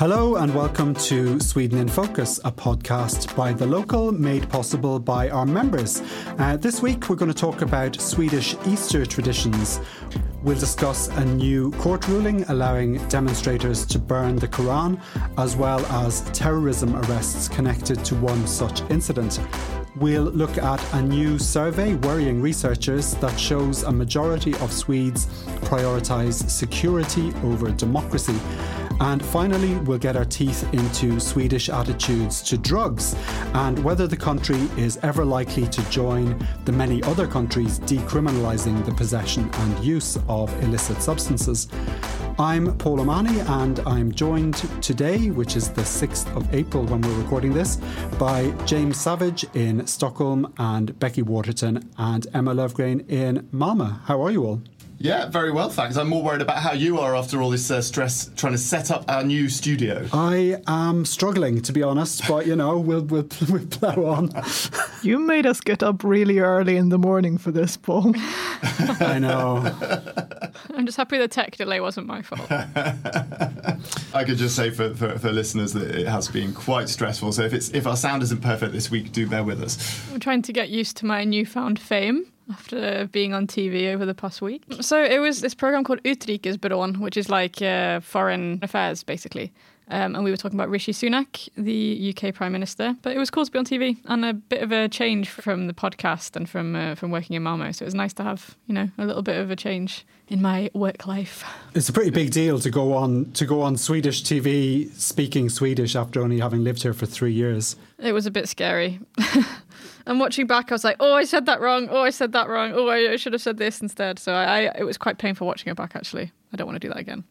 Hello and welcome to Sweden in Focus, a podcast by The Local made possible by our members. Uh, this week we're going to talk about Swedish Easter traditions. We'll discuss a new court ruling allowing demonstrators to burn the Quran, as well as terrorism arrests connected to one such incident. We'll look at a new survey worrying researchers that shows a majority of Swedes prioritise security over democracy. And finally, we'll get our teeth into Swedish attitudes to drugs and whether the country is ever likely to join the many other countries decriminalising the possession and use of illicit substances. I'm Paul O'Mahony, and I'm joined today, which is the 6th of April when we're recording this, by James Savage in Stockholm and Becky Waterton and Emma Löfgren in Malmö. How are you all? Yeah, very well, thanks. I'm more worried about how you are after all this uh, stress trying to set up our new studio. I am struggling, to be honest, but you know, we'll, we'll, we'll plow on. You made us get up really early in the morning for this, Paul. I know. I'm just happy the tech delay wasn't my fault. I could just say for, for, for listeners that it has been quite stressful. So if it's if our sound isn't perfect this week, do bear with us. I'm trying to get used to my newfound fame after being on TV over the past week. So it was this program called Utrikesbyrån, which is like uh, foreign affairs, basically. Um, and we were talking about Rishi Sunak, the UK Prime Minister. But it was cool to be on TV and a bit of a change from the podcast and from uh, from working in Malmo. So it was nice to have you know a little bit of a change in my work life. It's a pretty big deal to go on to go on Swedish TV speaking Swedish after only having lived here for three years. It was a bit scary. and watching back, I was like, "Oh, I said that wrong. Oh, I said that wrong. Oh, I, I should have said this instead." So I, I, it was quite painful watching it back. Actually, I don't want to do that again.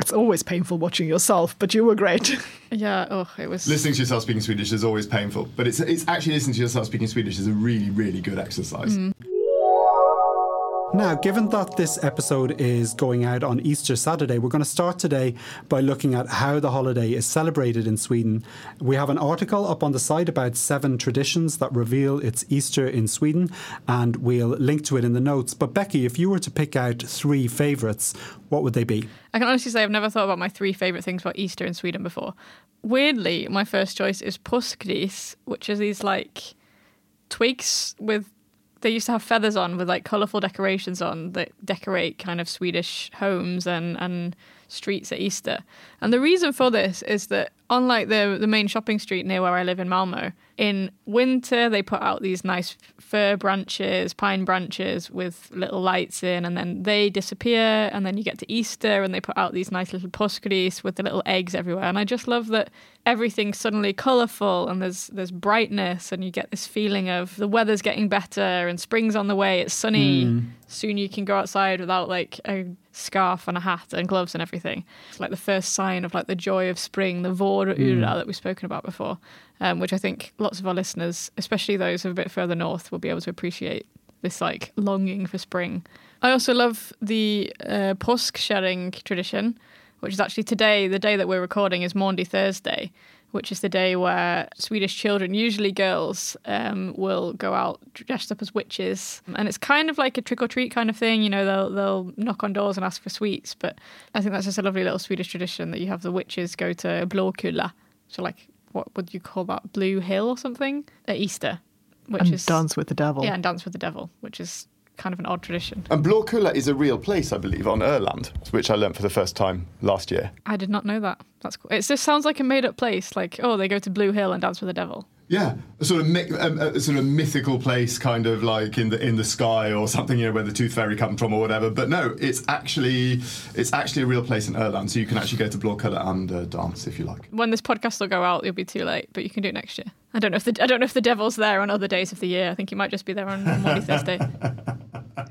It's always painful watching yourself, but you were great. Yeah. Oh, it was. Listening to yourself speaking Swedish is always painful, but it's it's actually listening to yourself speaking Swedish is a really really good exercise. Mm. Now, given that this episode is going out on Easter Saturday, we're going to start today by looking at how the holiday is celebrated in Sweden. We have an article up on the site about seven traditions that reveal its Easter in Sweden, and we'll link to it in the notes. But, Becky, if you were to pick out three favourites, what would they be? I can honestly say I've never thought about my three favourite things about Easter in Sweden before. Weirdly, my first choice is påskris, which is these like twigs with they used to have feathers on with like colourful decorations on that decorate kind of Swedish homes and, and streets at Easter. And the reason for this is that unlike the the main shopping street near where I live in Malmo, in winter they put out these nice fir branches, pine branches with little lights in, and then they disappear. And then you get to Easter and they put out these nice little påskris with the little eggs everywhere. And I just love that everything's suddenly colourful and there's there's brightness, and you get this feeling of the weather's getting better and spring's on the way. It's sunny. Hmm. Soon you can go outside without like a scarf and a hat and gloves and everything. It's like the first sign of like the joy of spring, the vår ura that we've spoken about before, um, which I think lots of our listeners, especially those a bit further north, will be able to appreciate this like longing for spring. I also love the uh, sharing tradition, which is actually today, the day that we're recording is Maundy Thursday, which is the day where Swedish children, usually girls, um, will go out dressed up as witches, and it's kind of like a trick or treat kind of thing. You know, they'll they'll knock on doors and ask for sweets. But I think that's just a lovely little Swedish tradition that you have the witches go to Blåkulla, so like what would you call that, Blue Hill or something at Easter, which and is dance with the devil. yeah, and dance with the devil, which is kind of an odd tradition. And Blåkulla is a real place, I believe, on Öland, which I learnt for the first time last year. I did not know that. That's cool. It just sounds like a made up place. Like, oh, they go to Blue Hill and dance with the devil. Yeah, a sort of mi- a, a sort of mythical place, kind of like in the in the sky or something, you know, where the Tooth Fairy come from or whatever. But no, it's actually it's actually a real place in Öland, so you can actually go to Blåkulla and uh, dance if you like. When this podcast will go out, it'll be too late, but you can do it next year. I don't know if the I don't know if the devil's there on other days of the year. I think he might just be there on Maundy, Thursday.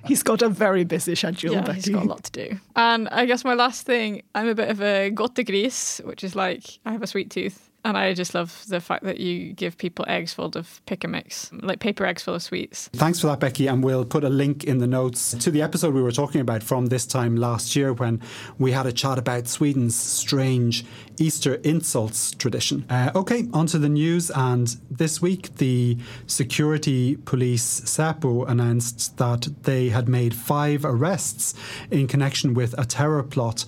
He's got a very busy schedule. Yeah, Becky. he's got a lot to do. And I guess my last thing, I'm a bit of a gottegris, which is like I have a sweet tooth. And I just love the fact that you give people eggs full of pick a mix, like paper eggs full of sweets. Thanks for that, Becky. And we'll put a link in the notes to the episode we were talking about from this time last year when we had a chat about Sweden's strange Easter insults tradition. Uh, okay, on to the news. And this week, the security police SAPO announced that they had made five arrests in connection with a terror plot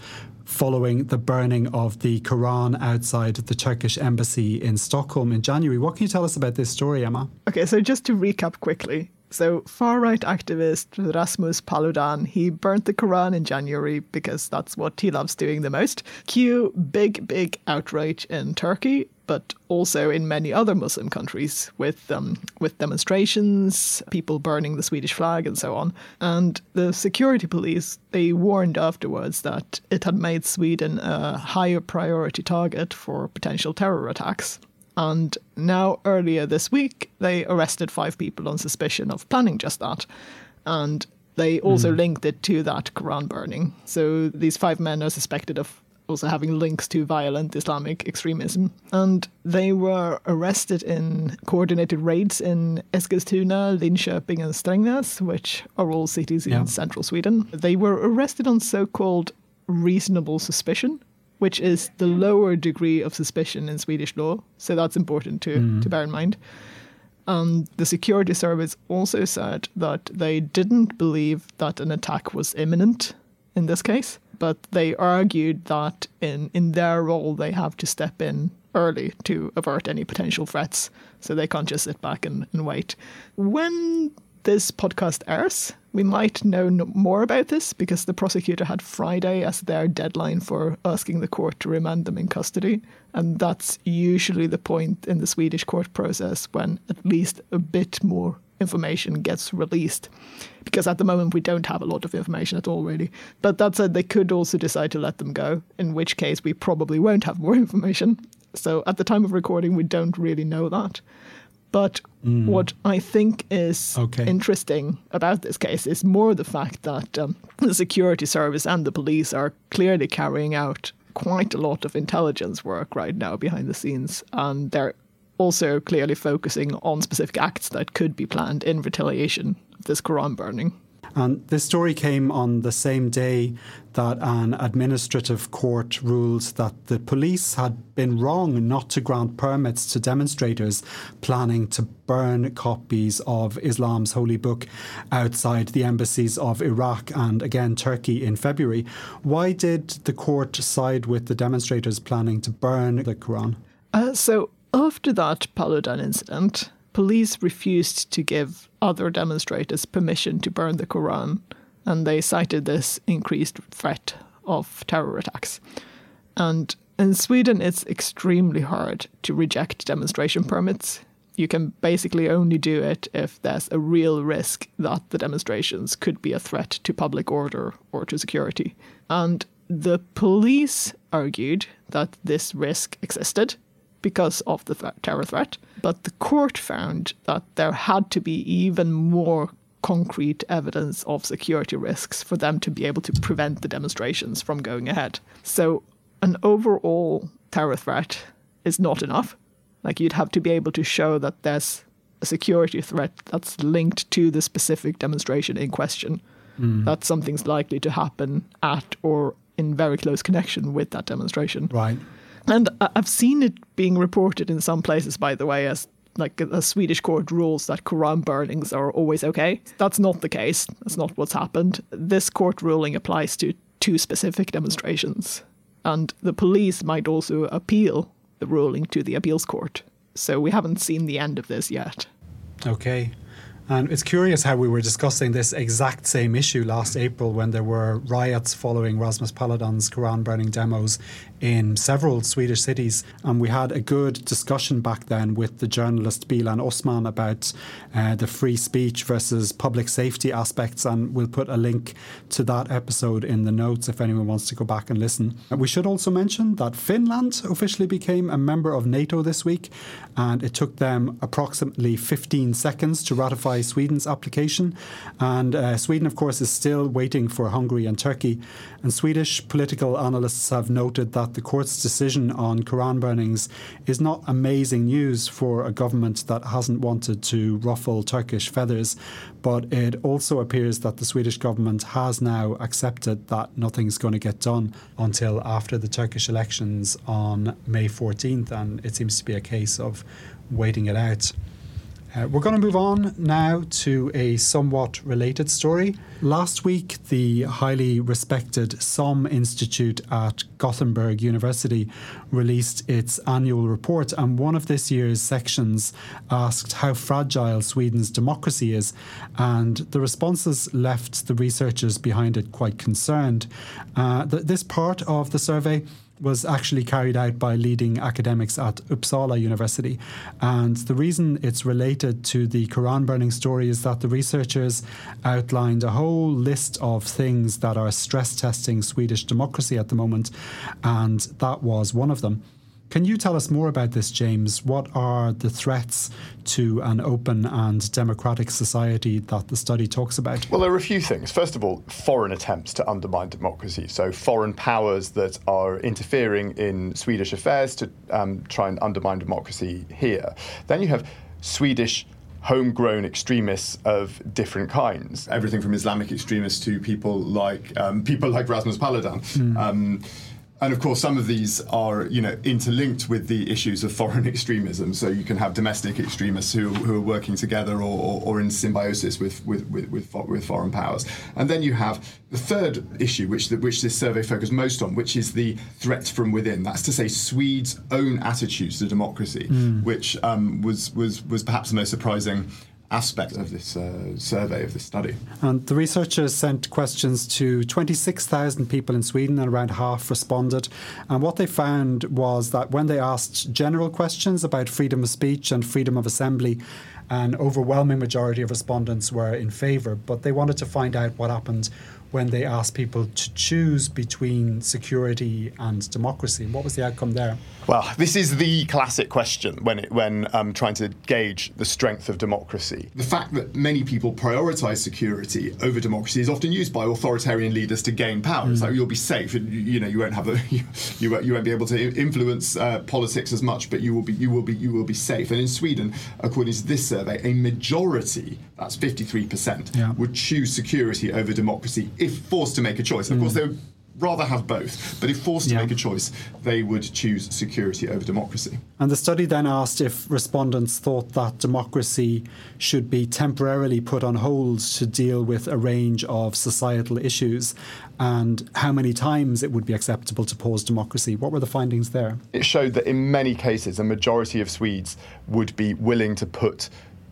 following the burning of the Quran outside the Turkish embassy in Stockholm in January. What can you tell us about this story, Emma? Okay, so just to recap quickly. So, far right activist Rasmus Paludan, he burnt the Quran in January because that's what he loves doing the most. Cue big, big outrage in Turkey, but also in many other Muslim countries with um, with demonstrations, people burning the Swedish flag, and so on. And the security police they warned afterwards that it had made Sweden a higher priority target for potential terror attacks. And now, earlier this week, they arrested five people on suspicion of planning just that. And they also linked it to that Quran burning. So these five men are suspected of also having links to violent Islamic extremism. And they were arrested in coordinated raids in Eskilstuna, Linköping, and Strängnäs, which are all cities in Yeah. central Sweden. They were arrested on so called reasonable suspicion, which is the lower degree of suspicion in Swedish law. So that's important to, hmm. to bear in mind. And the security service also said that they didn't believe that an attack was imminent in this case, but they argued that in, in their role they have to step in early to avert any potential threats, so they can't just sit back and, and wait. When this podcast airs, we might know n- more about this because the prosecutor had Friday as their deadline for asking the court to remand them in custody. And that's usually the point in the Swedish court process when at least a bit more information gets released. Because at the moment, we don't have a lot of information at all, really. But that said, they could also decide to let them go, in which case we probably won't have more information. So at the time of recording, we don't really know that. But what I think is Okay. interesting about this case is more the fact that um, the security service and the police are clearly carrying out quite a lot of intelligence work right now behind the scenes, and they're also clearly focusing on specific acts that could be planned in retaliation of this Quran burning. And this story came on the same day that an administrative court ruled that the police had been wrong not to grant permits to demonstrators planning to burn copies of Islam's holy book outside the embassies of Iraq and again Turkey in February. Why did the court side with the demonstrators planning to burn the Quran? Uh, so after that Paludan incident, police refused to give other demonstrators permission to burn the Quran, and they cited this increased threat of terror attacks. And in Sweden, it's extremely hard to reject demonstration permits. You can basically only do it if there's a real risk that the demonstrations could be a threat to public order or to security. And the police argued that this risk existed because of the th- terror threat, but the court found that there had to be even more concrete evidence of security risks for them to be able to prevent the demonstrations from going ahead. So, an overall terror threat is not enough. Like, you'd have to be able to show that there's a security threat that's linked to the specific demonstration in question, hmm. that something's likely to happen at or in very close connection with that demonstration. Right. And I've seen it being reported in some places, by the way, as like a Swedish court rules that Quran burnings are always okay. That's not the case. That's not what's happened. This court ruling applies to two specific demonstrations. And the police might also appeal the ruling to the appeals court. So we haven't seen the end of this yet. Okay. And it's curious how we were discussing this exact same issue last April when there were riots following Rasmus Paludan's Quran burning demos in several Swedish cities. And we had a good discussion back then with the journalist Bilan Osman about uh, the free speech versus public safety aspects. And we'll put a link to that episode in the notes if anyone wants to go back and listen. We should also mention that Finland officially became a member of NATO this week, and it took them approximately 15 seconds to ratify Sweden's application. And uh, Sweden, of course, is still waiting for Hungary and Turkey. And Swedish political analysts have noted that the court's decision on Quran burnings is not amazing news for a government that hasn't wanted to ruffle Turkish feathers. But it also appears that the Swedish government has now accepted that nothing's going to get done until after the Turkish elections on May 14th. And it seems to be a case of waiting it out. Uh, we're going to move on now to a somewhat related story. Last week, the highly respected SOM Institute at Gothenburg University released its annual report, and one of this year's sections asked how fragile Sweden's democracy is, and the responses left the researchers behind it quite concerned. Uh, th- this part of the survey was actually carried out by leading academics at Uppsala University. And the reason it's related to the Quran burning story is that the researchers outlined a whole list of things that are stress testing Swedish democracy at the moment, and that was one of them. Can you tell us more about this, James? What are the threats to an open and democratic society that the study talks about? Well, there are a few things. First of all, foreign attempts to undermine democracy. So, foreign powers that are interfering in Swedish affairs to um, try and undermine democracy here. Then you have Swedish homegrown extremists of different kinds. Everything from Islamic extremists to people like um, people like Rasmus Paludan. Mm. Um, and of course, some of these are, you know, interlinked with the issues of foreign extremism. So you can have domestic extremists who, who are working together or, or, or in symbiosis with, with, with, with, with foreign powers. And then you have the third issue, which, the, which this survey focused most on, which is the threat from within. That's to say, Swedes' own attitudes to democracy, mm. which um, was, was, was perhaps the most surprising aspect of this uh, survey, of this study. And the researchers sent questions to 26,000 people in Sweden, and around half responded. And what they found was that when they asked general questions about freedom of speech and freedom of assembly, an overwhelming majority of respondents were in favour, but they wanted to find out what happened when they asked people to choose between security and democracy. What was the outcome there? Well, this is the classic question when it, when um, trying to gauge the strength of democracy. The fact that many people prioritise security over democracy is often used by authoritarian leaders to gain power. Mm. It's like you'll be safe, and you, you know you won't have a you, you, won't, you won't be able to influence uh, politics as much, but you will be you will be you will be safe. And in Sweden, according to this survey, a majority, that's fifty three percent, would choose security over democracy if forced to make a choice. Of mm. course, they would rather have both, but if forced to yeah. make a choice, they would choose security over democracy. And the study then asked if respondents thought that democracy should be temporarily put on hold to deal with a range of societal issues and how many times it would be acceptable to pause democracy. What were the findings there? It showed that in many cases, a majority of Swedes would be willing to put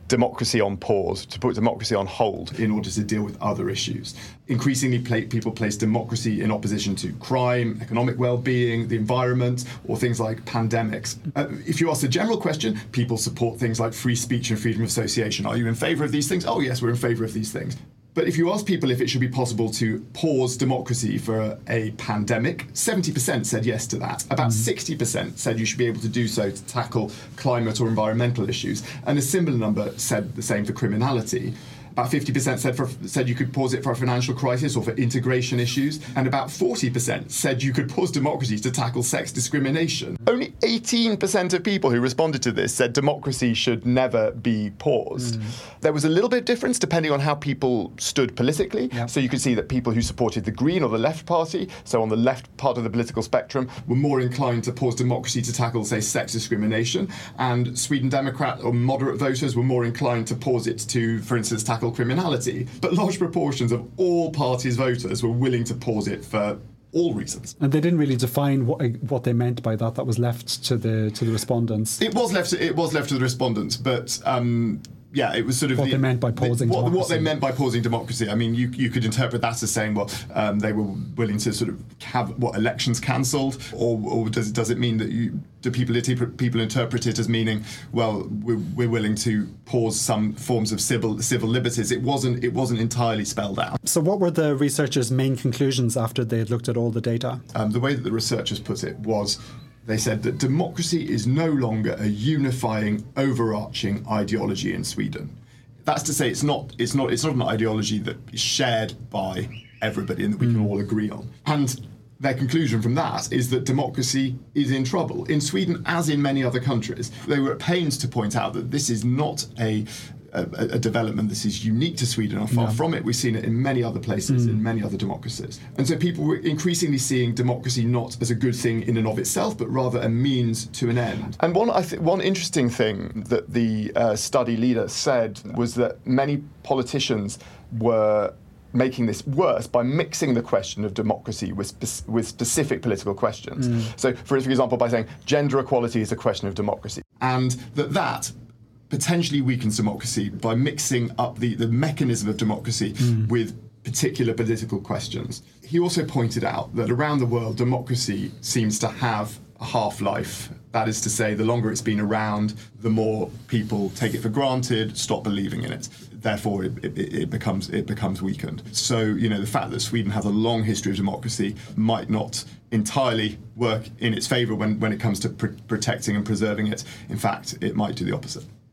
democracy on pause, to put democracy on hold. In order to deal with other issues. Increasingly, people place democracy in opposition to crime, economic well being, the environment, or things like pandemics. Uh, if you ask a general question, people support things like free speech and freedom of association. Are you in favour of these things? Oh, yes, we're in favour of these things. But if you ask people if it should be possible to pause democracy for a, pandemic, 70% said yes to that. About mm-hmm. 60% said you should be able to do so to tackle climate or environmental issues. And a similar number said the same for criminality. About 50% said, for, said you could pause it for a financial crisis or for integration issues, and about 40% said you could pause democracy to tackle sex discrimination. Only 18% of people who responded to this said democracy should never be paused. Mm. There was a little bit of difference depending on how people stood politically. Yep. So you could see that people who supported the Green or the Left Party, so on the left part of the political spectrum, were more inclined to pause democracy to tackle, say, sex discrimination, and Sweden Democrat or moderate voters were more inclined to pause it to, for instance, tackle criminality. But large proportions of all parties' voters were willing to pause it for all reasons. And they didn't really define what what they meant by that. That was left to the to the respondents. It was left. It was left to the respondents, but. Um, yeah, it was sort of what the, they meant by pausing what, democracy. what they meant by pausing democracy. I mean, you you could interpret that as saying, well, um, they were willing to sort of have what elections cancelled, or, or does does it mean that you do people people interpret it as meaning, well, we're, we're willing to pause some forms of civil civil liberties? It wasn't it wasn't entirely spelled out. So, what were the researchers' main conclusions after they had looked at all the data? Um, the way that the researchers put it was they said that democracy is no longer a unifying, overarching ideology in Sweden. That's to say, it's not. It's not. It's not an ideology that is shared by everybody and that we can hmm. all agree on. And their conclusion from that is that democracy is in trouble in Sweden, as in many other countries. They were at pains to point out that this is not a a, a, development that is unique to Sweden or far Yeah. from it. We've seen it in many other places, in many other democracies. And so people were increasingly seeing democracy not as a good thing in and of itself, but rather a means to an end. And one, I th- one interesting thing that the uh, study leader said was that many politicians were making this worse by mixing the question of democracy with, spe- with specific political questions. So, for, for example, by saying gender equality is a question of democracy. and that that potentially weakens democracy by mixing up the, the mechanism of democracy hmm. with particular political questions. He also pointed out that around the world, democracy seems to have a half life. That is to say, the longer it's been around, the more people take it for granted, stop believing in it. Therefore, it, it, it becomes it becomes weakened. So, you know, the fact that Sweden has a long history of democracy might not entirely work in its favour when, when it comes to pr- protecting and preserving it. In fact, it might do the opposite.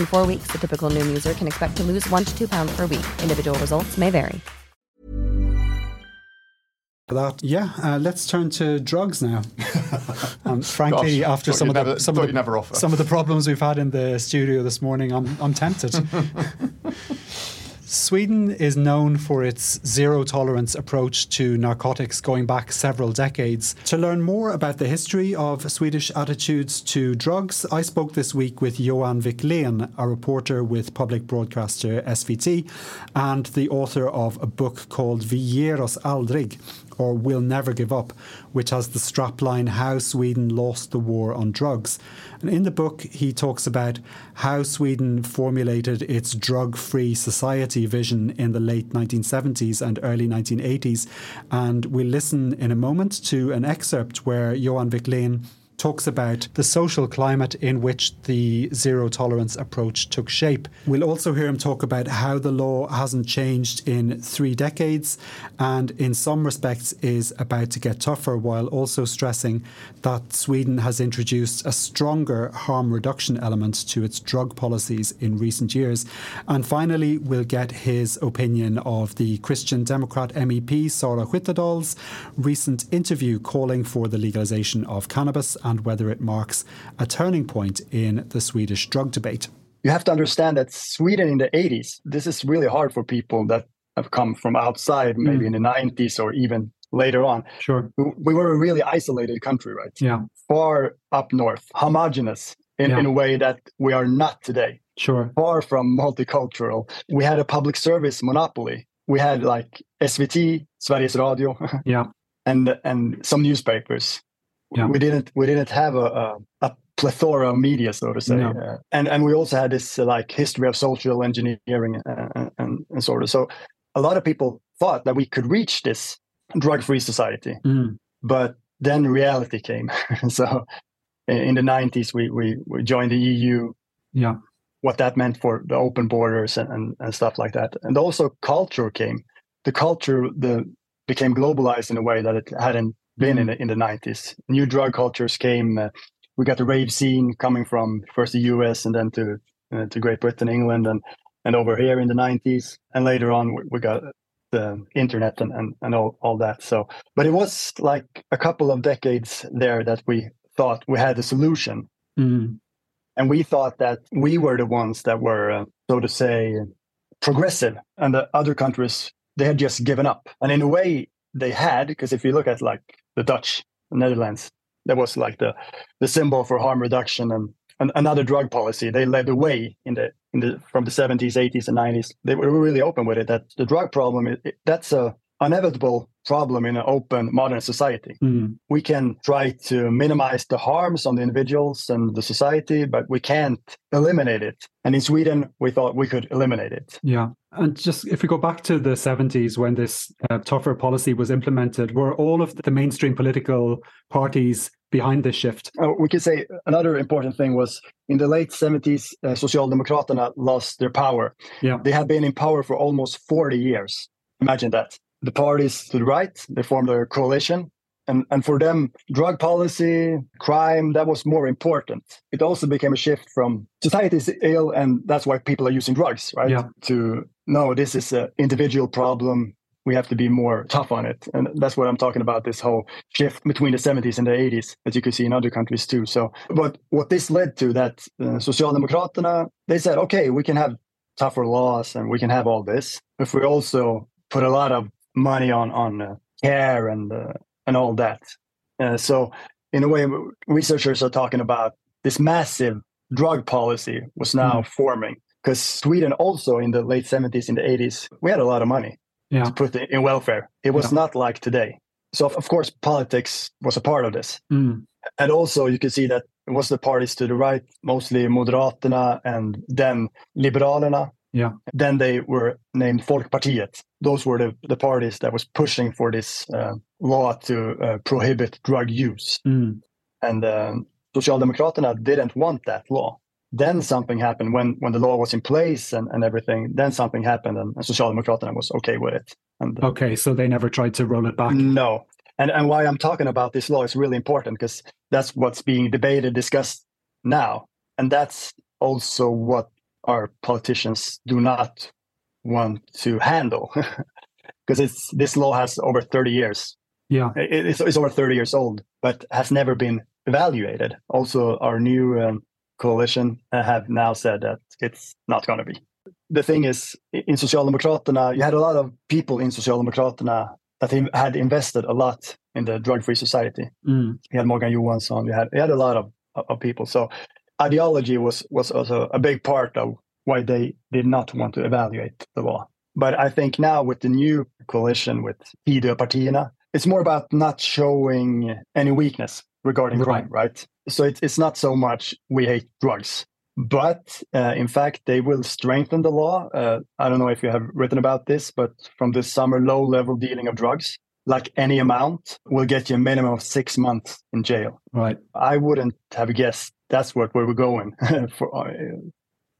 In four weeks, the typical Noom user can expect to lose one to two pounds per week. Individual results may vary. That, yeah. Uh, let's turn to drugs now. um, frankly, Gosh, after some of the never- some of the, never offer. some of the problems we've had in the studio this morning, I'm I'm tempted. Sweden is known for its zero tolerance approach to narcotics going back several decades. To learn more about the history of Swedish attitudes to drugs, I spoke this week with Johan Wicklén, a reporter with public broadcaster SVT, and the author of a book called Vi ger oss aldrig, or We'll Never Give Up, which has the strapline How Sweden Lost the War on Drugs. And in the book, he talks about how Sweden formulated its drug free society vision in the late 1970s and early 1980s. And we'll listen in a moment to an excerpt where Johan Wicklén talks about the social climate in which the zero tolerance approach took shape. We'll also hear him talk about how the law hasn't changed in three decades and, in some respects, is about to get tougher, while also stressing that Sweden has introduced a stronger harm reduction element to its drug policies in recent years. And finally, we'll get his opinion of the Christian Democrat MEP Sara Skyttedal's recent interview calling for the legalization of cannabis and whether it marks a turning point in the Swedish drug debate. you have to understand that Sweden in the 80s, this is really hard for people that have come from outside, hmm. maybe in the 90s or even later on. Sure. We- We were a really isolated country, right? Yeah. Far up north, homogenous in, Yeah. in a way that we are not today. Sure. Far from multicultural. We had a public service monopoly. We had like SVT, Sveriges Radio, Yeah. and and some newspapers. Yeah. We didn't we didn't have a, a, a plethora of media, so to say, No. uh, and and we also had this uh, like history of social engineering and, and, and sort of. So a lot of people thought that we could reach this drug-free society, Mm. but then reality came. so in in the 90s, we, we we joined the EU. Yeah. what that meant for the open borders and, and, and stuff like that. And also culture came. The culture the became globalized in a way that it hadn't been in the, in the 90s. New drug cultures came. Uh, we got the rave scene coming from first the US and then to uh, to Great Britain, England, and and over here in the 90s. And later on, we, we got the internet and, and, and all, all that. So, but it was like a couple of decades there that we thought we had a solution. Mm. And we thought that we were the ones that were, uh, so to say, progressive, and the other countries, they had just given up. And in a way, they had, because if you look at like the Dutch, the Netherlands, that was like the, the symbol for harm reduction and, and another drug policy. They led the way in the in the from the 70s, 80s, and 90s. They were really open with it that the drug problem that's a inevitable problem in an open modern society. Mm. We can try to minimize the harms on the individuals and the society, but we can't eliminate it. And in Sweden, we thought we could eliminate it. Yeah. And just if we go back to the 70s when this uh, tougher policy was implemented, were all of the mainstream political parties behind this shift? Uh, we could say another important thing was in the late 70s, uh, Socialdemokraterna lost their power. Yeah. They had been in power for almost 40 years. Imagine that. The parties to the right, they formed a coalition. And, and for them, drug policy, crime, that was more important. It also became a shift from society is ill, and that's why people are using drugs, right? Yeah. To no, this is an individual problem we have to be more tough on it. And that's what I'm talking about this whole shift between the 70s and the 80s, as you can see in other countries too. So, but what this led to that uh, Socialdemokraterna, they said, okay, we can have tougher laws and we can have all this if we also put a lot of money on, on uh, care and, uh, and all that. Uh, so, in a way, researchers are talking about this massive drug policy was now Mm. forming because Sweden also in the late 70s, in the 80s, we had a lot of money Yeah. to put in welfare. It was Yeah. not like today. So of- of course politics was a part of this. Mm. And also you can see that it was the parties to the right, mostly Moderaterna and then Liberalerna. Yeah. Then they were named Folkpartiet. Those were the, the parties that was pushing for this uh, law to uh, prohibit drug use. Mm. And um, Socialdemokraterna didn't want that law. Then something happened when, when the law was in place and, and everything. Then something happened and, and Socialdemokraterna was okay with it. And Okay, so they never tried to roll it back. no. And and why I'm talking about this law is really important because that's what's being debated, discussed now. And that's also what our politicians do not want to handle. Because it's this law has over 30 years. Yeah. It- it's, it's over 30 years old, but has never been evaluated. Also, our new um, coalition uh, have now said that it's not going to be. The thing is, in Socialdemokraterna, you had a lot of people in Socialdemokraterna that had invested a lot in the drug-free society. Mm. You had Morgan Johansson. You had you had a lot of of people. So ideology was was also a big part of why they did not want to evaluate the law. But I think now with the new coalition with Tidöpartierna, it's more about not showing any weakness regarding crime, right? So it's it's not so much we hate drugs, but uh, in fact they will strengthen the law. Uh, I don't know if you have written about this, but from this summer, low level dealing of drugs, like any amount, will get you a minimum of six months in jail. Right. I wouldn't have guessed that's what where we're going for uh,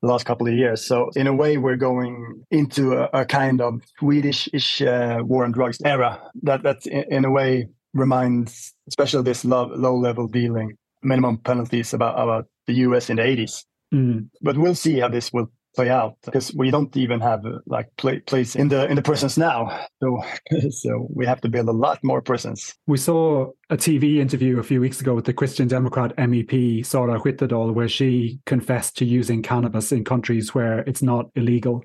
the last couple of years. So in a way, we're going into a, a kind of Swedish-ish uh, war on drugs era. That that in, a way reminds, especially this low, low-level dealing, minimum penalties about about the U.S. in the 80s. Mm. But we'll see how this will play out because we don't even have like play, place in the in the prisons now. So so we have to build a lot more prisons. We saw a TV interview a few weeks ago with the Christian Democrat MEP Sara Skyttedal, where she confessed to using cannabis in countries where it's not illegal.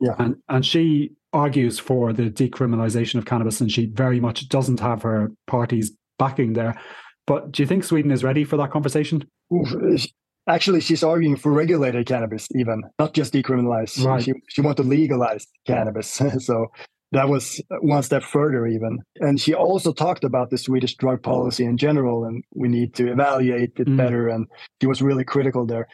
Yeah. And and she argues for the decriminalization of cannabis, and she very much doesn't have her party's backing there. But do you think Sweden is ready for that conversation? Actually, she's arguing for regulated cannabis, even not just decriminalized. Right. She she wants to legalize cannabis. so that was one step further, even. And she also talked about the Swedish drug policy in general, and we need to evaluate it Mm. better. And she was really critical there.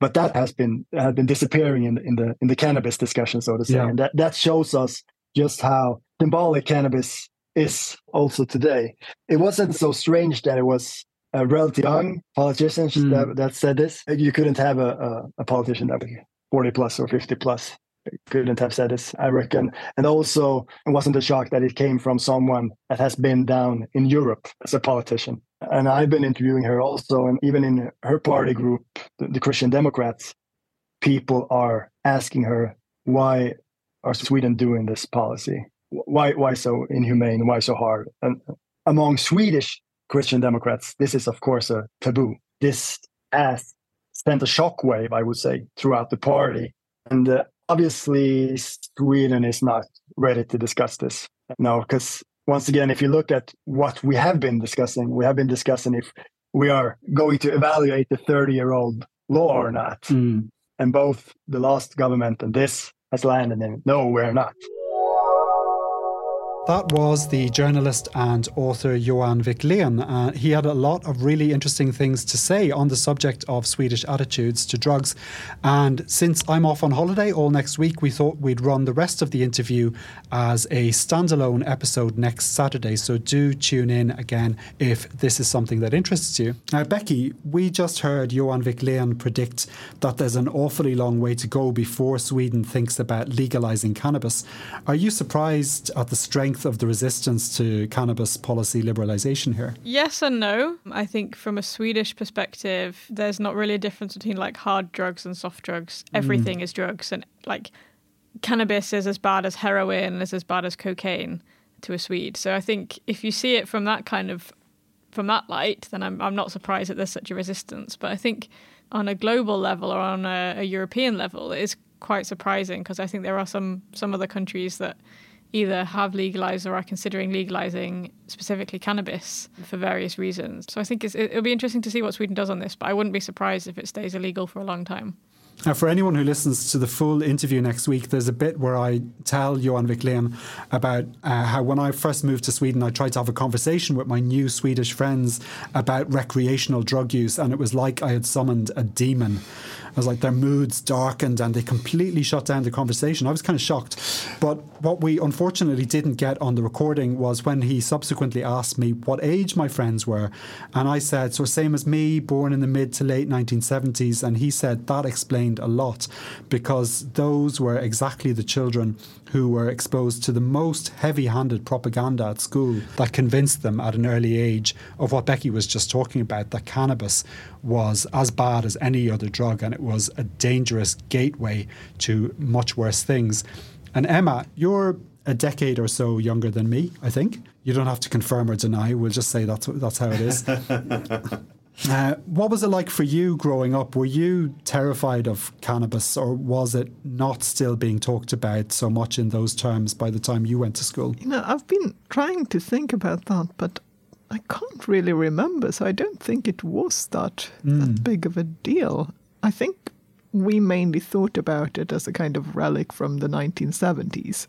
But that has been has been disappearing in, in the in the cannabis discussion, so to say. Yeah. And that that shows us just how symbolic cannabis is also today. It wasn't so strange that it was a relatively young politician mm. that, that, said this. You couldn't have a, a, a politician that was 40 plus or 50 plus couldn't have said this, I reckon. And also, it wasn't a shock that it came from someone that has been down in Europe as a politician. And I've been interviewing her also, and even in her party group, the, the Christian Democrats, people are asking her, why are Sweden doing this policy? Why, why so inhumane? Why so hard? And among Swedish Christian Democrats, this is, of course, a taboo. This has sent a shockwave, I would say, throughout the party. And uh, obviously, Sweden is not ready to discuss this. No, because once again, if you look at what we have been discussing, we have been discussing if we are going to evaluate the 30 year old law or not. Mm. And both the last government and this has landed in no, we're not. That was the journalist and author Johan Wicklén. Uh, he had a lot of really interesting things to say on the subject of Swedish attitudes to drugs. And since I'm off on holiday all next week, we thought we'd run the rest of the interview as a standalone episode next Saturday. So do tune in again if this is something that interests you. Now, Becky, we just heard Johan Wicklén predict that there's an awfully long way to go before Sweden thinks about legalizing cannabis. Are you surprised at the strength? Strength of the resistance to cannabis policy liberalisation here? Yes and no. I think from a Swedish perspective, there's not really a difference between like hard drugs and soft drugs. Everything mm. is drugs, and like cannabis is as bad as heroin, is as bad as cocaine to a Swede. So I think if you see it from that kind of from that light, then I'm I'm not surprised that there's such a resistance. But I think on a global level or on a, a European level, it is quite surprising because I think there are some some other countries that either have legalized or are considering legalizing specifically cannabis for various reasons. So I think it'll be interesting to see what Sweden does on this, but I wouldn't be surprised if it stays illegal for a long time. Now, for anyone who listens to the full interview next week, there's a bit where I tell Johan Wicklén about uh, how when I first moved to Sweden, I tried to have a conversation with my new Swedish friends about recreational drug use, and it was like I had summoned a demon. I was like, their moods darkened and they completely shut down the conversation. I was kind of shocked. But what we unfortunately didn't get on the recording was when he subsequently asked me what age my friends were. And I said, so same as me, born in the mid to late 1970s. And he said that a lot because those were exactly the children who were exposed to the most heavy handed propaganda at school that convinced them at an early age of what Becky was just talking about that cannabis was as bad as any other drug and it was a dangerous gateway to much worse things. And Emma, you're a decade or so younger than me, I think. You don't have to confirm or deny. We'll just say that's that's how it is. Uh, what was it like for you growing up? Were you terrified of cannabis, or was it not still being talked about so much in those terms by the time you went to school? You know, I've been trying to think about that, but I can't really remember. So I don't think it was that mm. that hmm. big of a deal. I think we mainly thought about it as a kind of relic from the 1970s,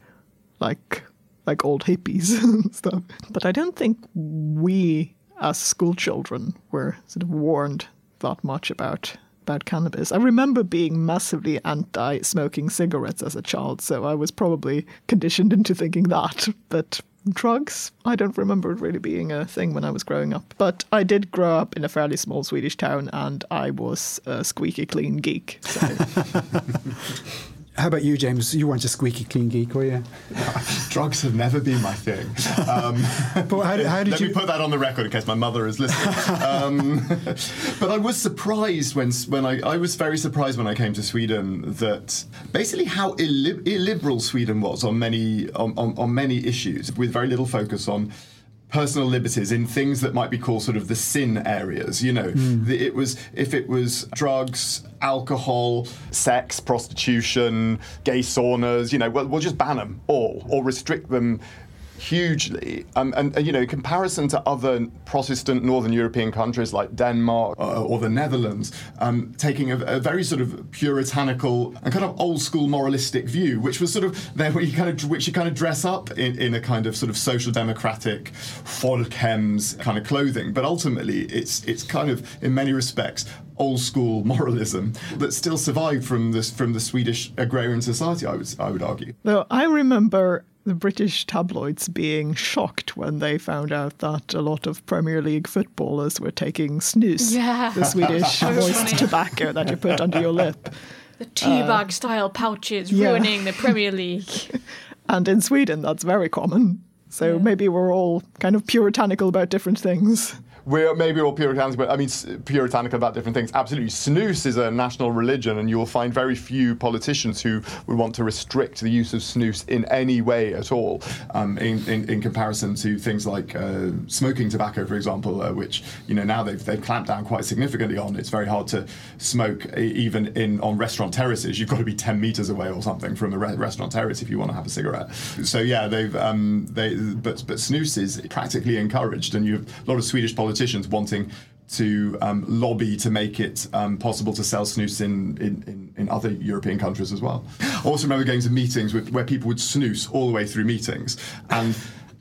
like like old hippies and stuff. But I don't think we as school children were sort of warned that much about about cannabis. I remember being massively anti smoking cigarettes as a child, so I was probably conditioned into thinking that. But drugs, I don't remember it really being a thing when I was growing up. But I did grow up in a fairly small Swedish town and I was a squeaky clean geek. So. How about you, James? You weren't a squeaky clean geek, were you? Drugs have never been my thing. Um, but how, how did let you... me put that on the record in case my mother is listening. Um, but I was surprised when when I, I was very surprised when I came to Sweden that basically how illi- illiberal Sweden was on many on, on, on many issues, with very little focus on personal liberties in things that might be called sort of the sin areas. You know, mm. the, it was if it was drugs, alcohol, sex, prostitution, gay saunas. You know, we'll, we'll just ban them all or restrict them hugely. Um, and, and, you know, in comparison to other Protestant Northern European countries like Denmark uh, or the Netherlands, um, taking a, a, very sort of puritanical and kind of old school moralistic view, which was sort of there you kind of which you kind of dress up in, in a kind of sort of social democratic folkhems kind of clothing. But ultimately, it's it's kind of in many respects old school moralism that still survived from this from the Swedish agrarian society. I would I would argue. Well, I remember the British tabloids being shocked when they found out that a lot of Premier League footballers were taking snus, Yeah. the Swedish moist tobacco that you put under your lip. The teabag uh, style pouches yeah. ruining the Premier League. And in Sweden, that's very common. So maybe we're all kind of puritanical about different things. We're maybe all puritanical, but I mean, puritanical about different things. Absolutely. Snus is a national religion, and you will find very few politicians who would want to restrict the use of snus in any way at all. um, in, in, in comparison to things like uh, smoking tobacco, for example, uh, which you know now they've, they've clamped down quite significantly on. It's very hard to smoke even in on restaurant terraces. You've got to be ten meters away or something from a re- restaurant terrace if you want to have a cigarette. So yeah, they've um, they but but snus is practically encouraged, and you have a lot of Swedish politicians wanting to um, lobby to make it um, possible to sell snus in, in, in, in other European countries as well. I also remember going to meetings with, where people would snus all the way through meetings, and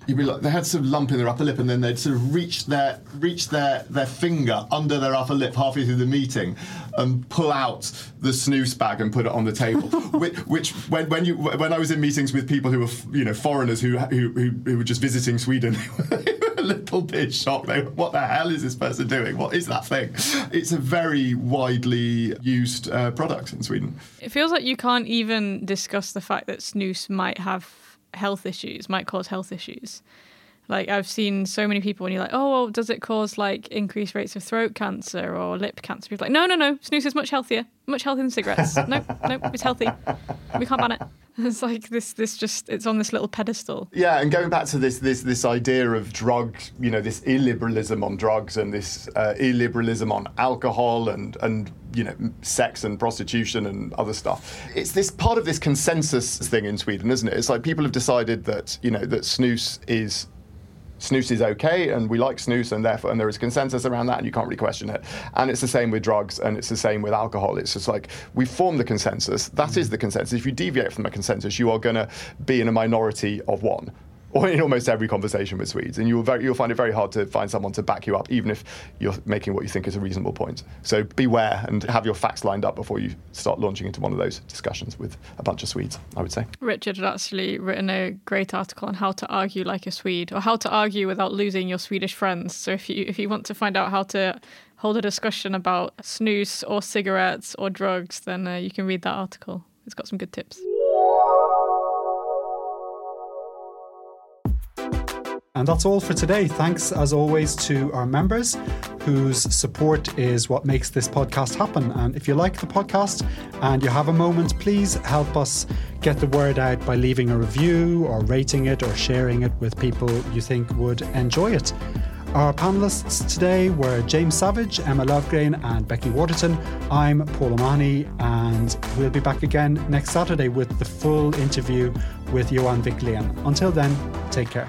you'd be like, they had sort of lump in their upper lip, and then they'd sort of reach their reach their their finger under their upper lip halfway through the meeting, and pull out the snus bag and put it on the table. which, which when, when you when I was in meetings with people who were you know foreigners who who, who, who were just visiting Sweden. little bit shocked. They what the hell is this person doing? What is that thing? It's a very widely used uh, product in Sweden. It feels like you can't even discuss the fact that snus might have health issues, might cause health issues. Like I've seen so many people when you're like, oh, well, does it cause like increased rates of throat cancer or lip cancer? People are like, no, no, no, snus is much healthier, much healthier than cigarettes. no, no, it's healthy. We can't ban it. It's like this, this just, it's on this little pedestal. Yeah, and going back to this this this idea of drug, you know, this illiberalism on drugs and this uh, illiberalism on alcohol and and you know sex and prostitution and other stuff. It's this part of this consensus thing in Sweden, isn't it? It's like people have decided that you know that snus is snus is okay and we like snus and therefore and there is consensus around that and you can't really question it. And it's the same with drugs and it's the same with alcohol. It's just like we form the consensus. That is mm. the consensus. If you deviate from the consensus you are going to be in a minority of one or in almost every conversation with Swedes, and you'll very, you'll find it very hard to find someone to back you up, even if you're making what you think is a reasonable point. So beware and have your facts lined up before you start launching into one of those discussions with a bunch of Swedes. I would say. Richard had actually written a great article on how to argue like a Swede or how to argue without losing your Swedish friends. So if you if you want to find out how to hold a discussion about snus or cigarettes or drugs, then uh, you can read that article. It's got some good tips. And that's all for today. Thanks, as always, to our members whose support is what makes this podcast happen. And if you like the podcast and you have a moment, please help us get the word out by leaving a review or rating it or sharing it with people you think would enjoy it. Our panelists today were James Savage, Emma Löfgren, and Becky Waterton. I'm Paul O'Mahony, and we'll be back again next Saturday with the full interview with Johan Wicklén. Until then, take care.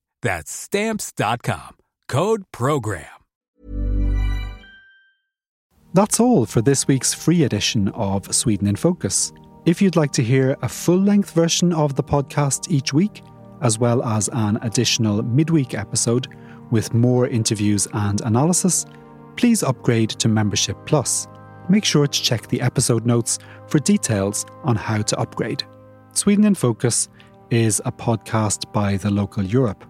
That's stamps.com. Code program. That's all for this week's free edition of Sweden in Focus. If you'd like to hear a full length version of the podcast each week, as well as an additional midweek episode with more interviews and analysis, please upgrade to Membership Plus. Make sure to check the episode notes for details on how to upgrade. Sweden in Focus is a podcast by the local Europe.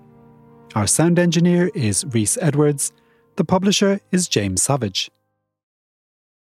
Our sound engineer is Reese Edwards. The publisher is James Savage.